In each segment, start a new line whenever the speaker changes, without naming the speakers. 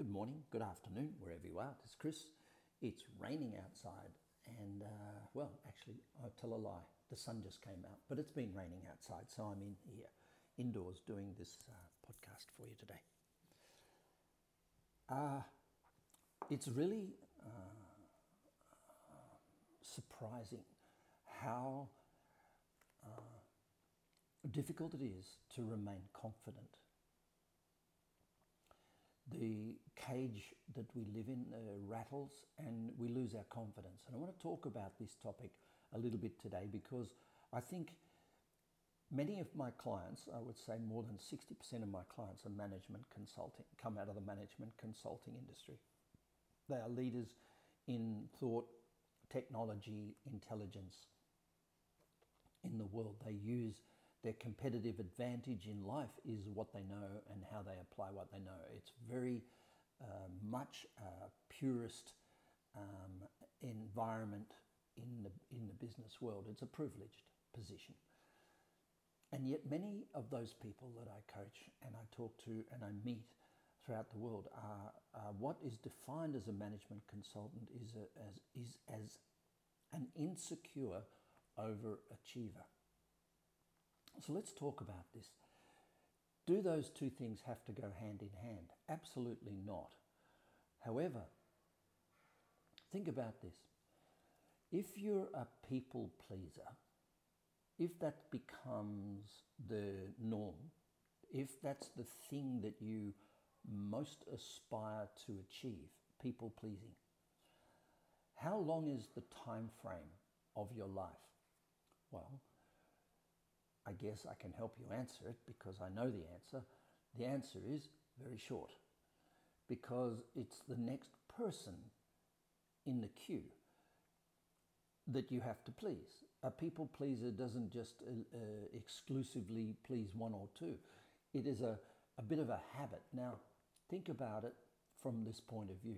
Good morning, good afternoon, wherever you are. Is Chris. It's raining outside, and uh, well, actually, I tell a lie. The sun just came out, but it's been raining outside, so I'm in here, indoors, doing this uh, podcast for you today. Uh, it's really uh, surprising how uh, difficult it is to remain confident the cage that we live in uh, rattles and we lose our confidence. And I want to talk about this topic a little bit today because I think many of my clients, I would say more than 60% of my clients are management consulting, come out of the management consulting industry. They are leaders in thought, technology, intelligence in the world. They use their competitive advantage in life is what they know and how they apply what they know. It's very uh, much a purist um, environment in the, in the business world. It's a privileged position. And yet, many of those people that I coach and I talk to and I meet throughout the world are, are what is defined as a management consultant is, a, as, is as an insecure overachiever. So let's talk about this. Do those two things have to go hand in hand? Absolutely not. However, think about this. If you're a people pleaser, if that becomes the norm, if that's the thing that you most aspire to achieve, people pleasing, how long is the time frame of your life? Well, I guess I can help you answer it because I know the answer. The answer is very short because it's the next person in the queue that you have to please. A people pleaser doesn't just uh, uh, exclusively please one or two, it is a, a bit of a habit. Now, think about it from this point of view.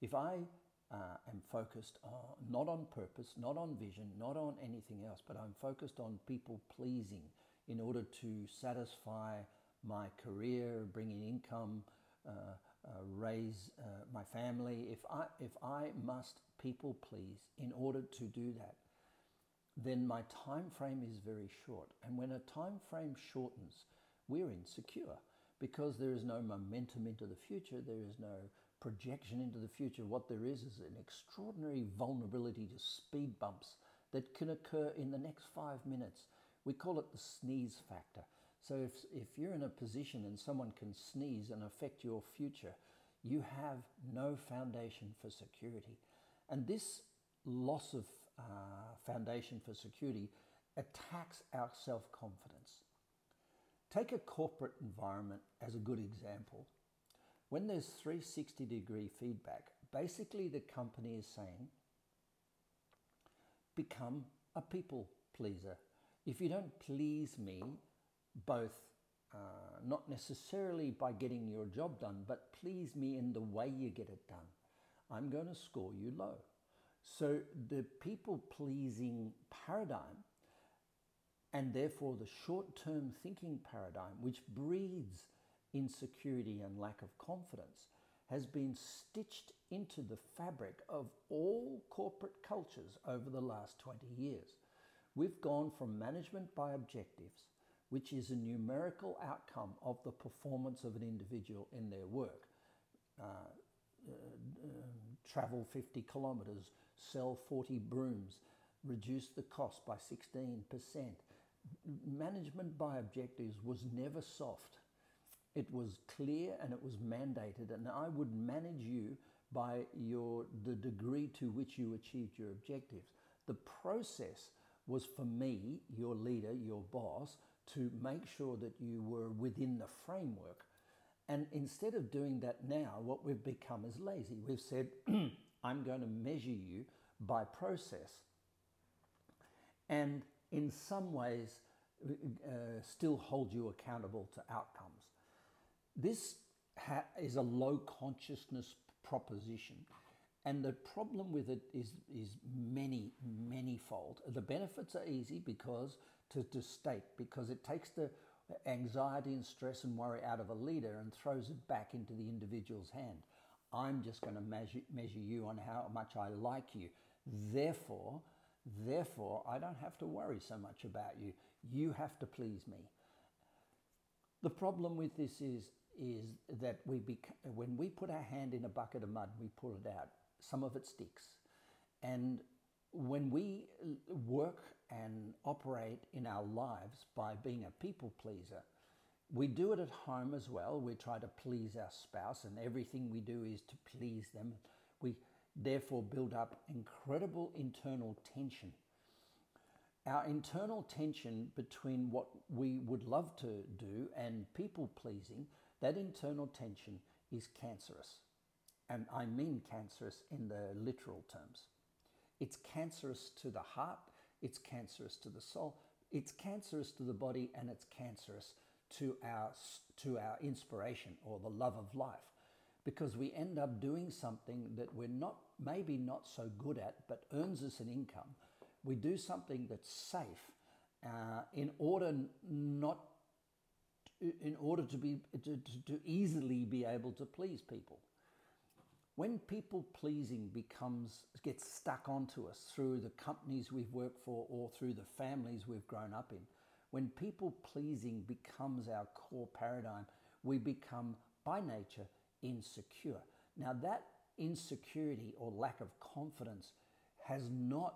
If I uh, am focused on, not on purpose, not on vision, not on anything else, but I'm focused on people pleasing in order to satisfy my career, bringing income, uh, uh, raise uh, my family. If I, if I must people please in order to do that, then my time frame is very short. And when a time frame shortens, we're insecure because there is no momentum into the future, there is no projection into the future. What there is is an extraordinary vulnerability to speed bumps that can occur in the next five minutes. We call it the sneeze factor. So if, if you're in a position and someone can sneeze and affect your future, you have no foundation for security. And this loss of uh, foundation for security attacks our self confidence. Take a corporate environment as a good example. When there's 360 degree feedback, basically the company is saying, become a people pleaser. If you don't please me, both uh, not necessarily by getting your job done, but please me in the way you get it done, I'm going to score you low. So the people pleasing paradigm and therefore the short term thinking paradigm, which breeds insecurity and lack of confidence, has been stitched into the fabric of all corporate cultures over the last 20 years. We've gone from management by objectives, which is a numerical outcome of the performance of an individual in their work. Uh, uh, uh, travel 50 kilometres, sell 40 brooms, reduce the cost by 16%. Management by objectives was never soft. It was clear and it was mandated, and I would manage you by your the degree to which you achieved your objectives. The process was for me, your leader, your boss, to make sure that you were within the framework. And instead of doing that now, what we've become is lazy. We've said, I'm going to measure you by process and in some ways uh, still hold you accountable to outcomes. This ha- is a low consciousness proposition. And the problem with it is, is many, many fold. The benefits are easy because to, to state because it takes the anxiety and stress and worry out of a leader and throws it back into the individual's hand. I'm just going to measure, measure you on how much I like you. Therefore, therefore, I don't have to worry so much about you. You have to please me. The problem with this is is that we bec- when we put our hand in a bucket of mud, we pull it out. Some of it sticks, and when we work and operate in our lives by being a people pleaser, we do it at home as well. We try to please our spouse, and everything we do is to please them. We therefore build up incredible internal tension. Our internal tension between what we would love to do and people pleasing, that internal tension is cancerous. And I mean cancerous in the literal terms. It's cancerous to the heart, it's cancerous to the soul, it's cancerous to the body, and it's cancerous to our, to our inspiration or the love of life. Because we end up doing something that we're not, maybe not so good at, but earns us an income. We do something that's safe uh, in order not in order to be to, to easily be able to please people. When people pleasing becomes gets stuck onto us through the companies we've worked for or through the families we've grown up in when people pleasing becomes our core paradigm we become by nature insecure. Now that insecurity or lack of confidence has not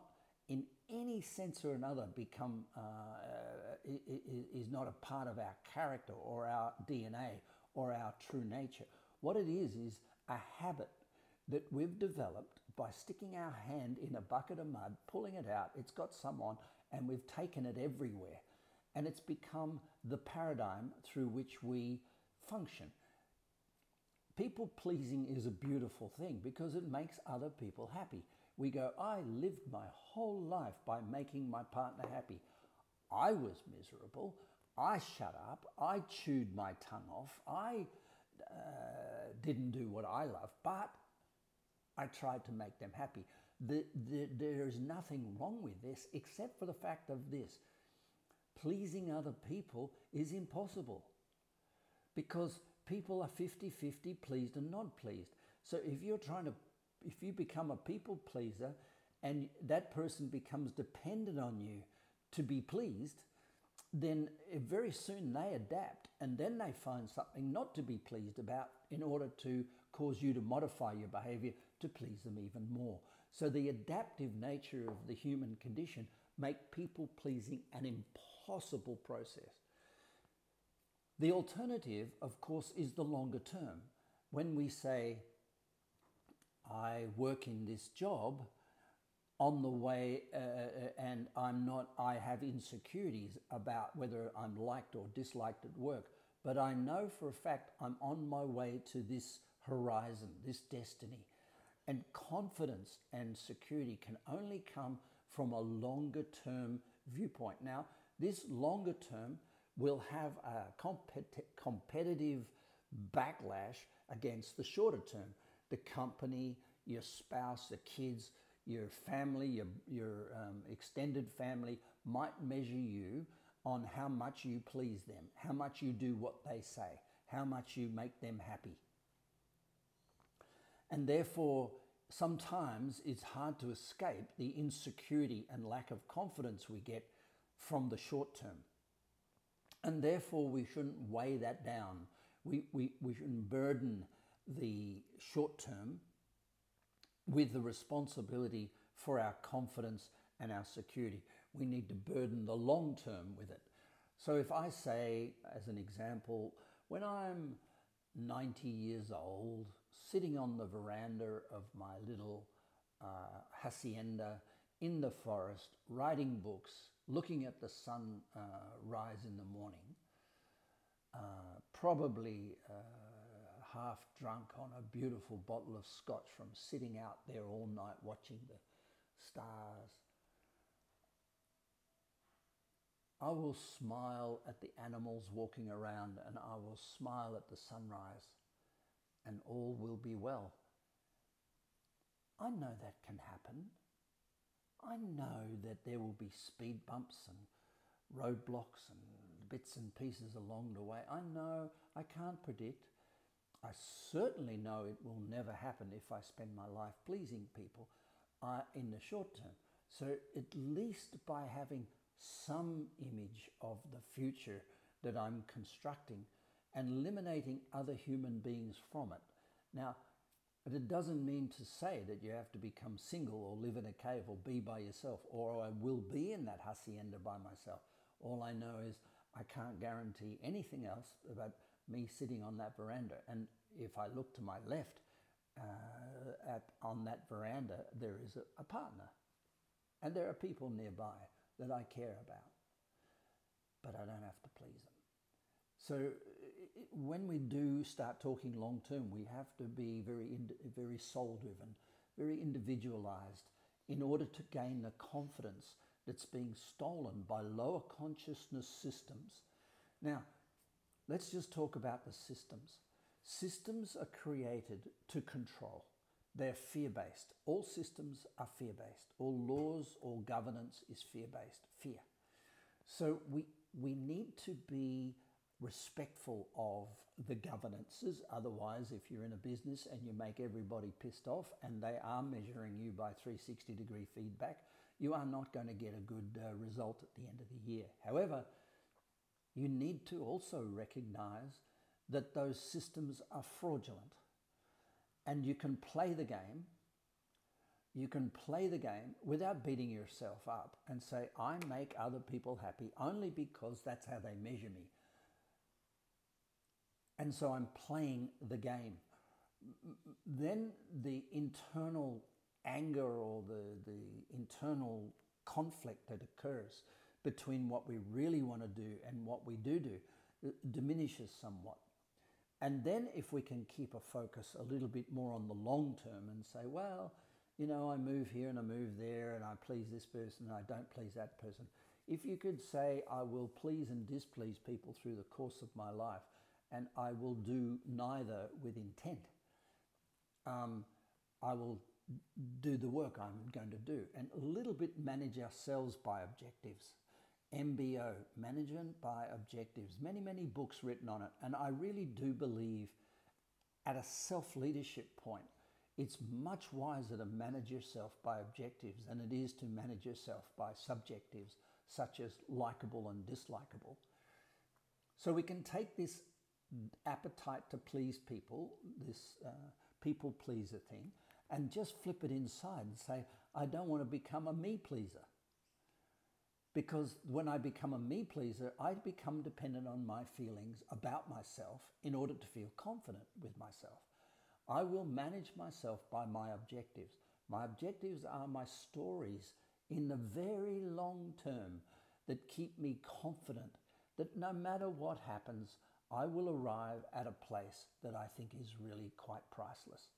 in any sense or another become uh, is not a part of our character or our dna or our true nature what it is is a habit that we've developed by sticking our hand in a bucket of mud, pulling it out. It's got some on, and we've taken it everywhere. And it's become the paradigm through which we function. People pleasing is a beautiful thing because it makes other people happy. We go, I lived my whole life by making my partner happy. I was miserable. I shut up. I chewed my tongue off. I uh, didn't do what I love. But I tried to make them happy. The, the, there is nothing wrong with this except for the fact of this pleasing other people is impossible because people are 50 50 pleased and not pleased. So if you're trying to, if you become a people pleaser and that person becomes dependent on you to be pleased, then very soon they adapt and then they find something not to be pleased about in order to cause you to modify your behavior to please them even more. So the adaptive nature of the human condition make people pleasing an impossible process. The alternative, of course, is the longer term. When we say, I work in this job, on the way uh, uh and I'm not, I have insecurities about whether I'm liked or disliked at work, but I know for a fact I'm on my way to this horizon, this destiny. And confidence and security can only come from a longer term viewpoint. Now, this longer term will have a compet- competitive backlash against the shorter term. The company, your spouse, the kids, your family, your, your um, extended family might measure you on how much you please them, how much you do what they say, how much you make them happy. And therefore, sometimes it's hard to escape the insecurity and lack of confidence we get from the short term. And therefore, we shouldn't weigh that down. We, we, we shouldn't burden the short term with the responsibility for our confidence and our security. We need to burden the long term with it. So, if I say, as an example, when I'm 90 years old, sitting on the veranda of my little uh, hacienda in the forest, writing books, looking at the sun uh, rise in the morning, uh, probably uh, half drunk on a beautiful bottle of scotch from sitting out there all night watching the stars. I will smile at the animals walking around and I will smile at the sunrise and all will be well. I know that can happen. I know that there will be speed bumps and roadblocks and bits and pieces along the way. I know I can't predict. I certainly know it will never happen if I spend my life pleasing people uh, in the short term. So, at least by having some image of the future that I'm constructing and eliminating other human beings from it. Now, it doesn't mean to say that you have to become single or live in a cave or be by yourself, or I will be in that hacienda by myself. All I know is I can't guarantee anything else about me sitting on that veranda. And if I look to my left uh, at, on that veranda, there is a, a partner. And there are people nearby that I care about, but I don't have to please them. So when we do start talking long term, we have to be very, very soul driven, very individualized in order to gain the confidence that's being stolen by lower consciousness systems. Now, let's just talk about the systems. Systems are created to control. They're fear based. All systems are fear based. All laws, all governance is fear based. Fear. So we, we need to be respectful of the governances. Otherwise, if you're in a business and you make everybody pissed off and they are measuring you by 360 degree feedback, you are not going to get a good uh, result at the end of the year. However, you need to also recognize that those systems are fraudulent. And you can play the game. You can play the game without beating yourself up and say, I make other people happy only because that's how they measure me. And so I'm playing the game. Then the internal anger or the, the internal conflict that occurs between what we really want to do and what we do do uh, diminishes somewhat. And then if we can keep a focus a little bit more on the long term and say, well, you know, I move here and I move there and I please this person and I don't please that person. If you could say, I will please and displease people through the course of my life and I will do neither with intent, um, I will do the work I'm going to do and a little bit manage ourselves by objectives. MBO, Management by Objectives. Many, many books written on it. And I really do believe at a self leadership point, it's much wiser to manage yourself by objectives than it is to manage yourself by subjectives, such as likable and dislikable. So we can take this appetite to please people, this uh, people pleaser thing, and just flip it inside and say, I don't want to become a me pleaser. Because when I become a me pleaser, I become dependent on my feelings about myself in order to feel confident with myself. I will manage myself by my objectives. My objectives are my stories in the very long term that keep me confident that no matter what happens, I will arrive at a place that I think is really quite priceless.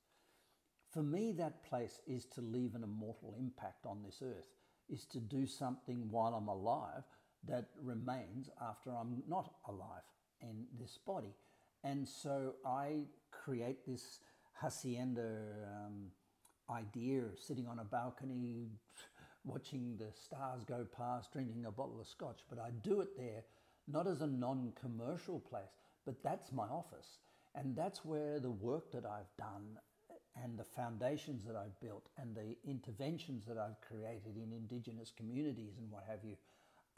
For me, that place is to leave an immortal impact on this earth is to do something while I'm alive that remains after I'm not alive in this body. And so I create this hacienda um, idea of sitting on a balcony, watching the stars go past, drinking a bottle of scotch. But I do it there not as a non commercial place, but that's my office. And that's where the work that I've done and the foundations that I've built and the interventions that I've created in Indigenous communities and what have you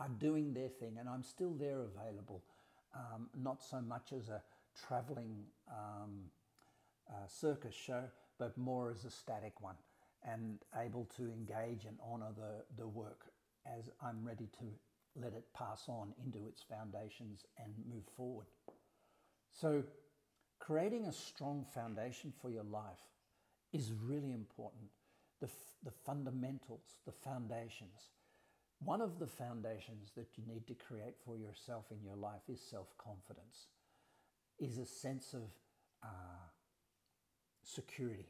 are doing their thing, and I'm still there available, um, not so much as a traveling um, uh, circus show, but more as a static one, and able to engage and honour the, the work as I'm ready to let it pass on into its foundations and move forward. So, creating a strong foundation for your life is really important. The, the fundamentals, the foundations. One of the foundations that you need to create for yourself in your life is self confidence, is a sense of uh, security,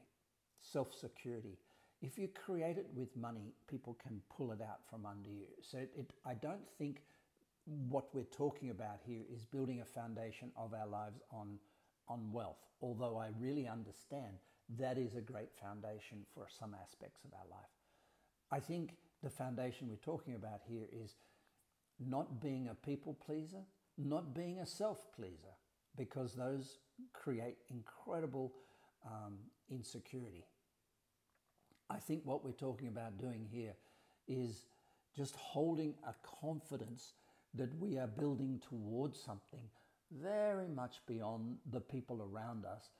self security. If you create it with money, people can pull it out from under you. So it, I don't think what we're talking about here is building a foundation of our lives on, on wealth, although I really understand that is a great foundation for some aspects of our life. I think the foundation we're talking about here is not being a people pleaser, not being a self pleaser, because those create incredible um, insecurity. I think what we're talking about doing here is just holding a confidence that we are building towards something very much beyond the people around us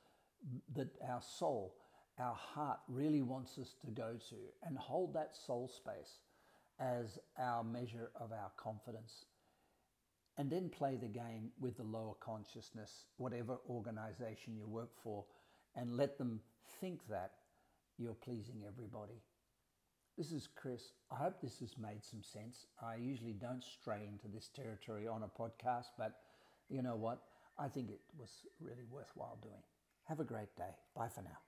that our soul, our heart really wants us to go to and hold that soul space as our measure of our confidence. And then play the game with the lower consciousness, whatever organization you work for, and let them think that you're pleasing everybody. This is Chris. I hope this has made some sense. I usually don't stray into this territory on a podcast, but you know what? I think it was really worthwhile doing. Have a great day. Bye for now.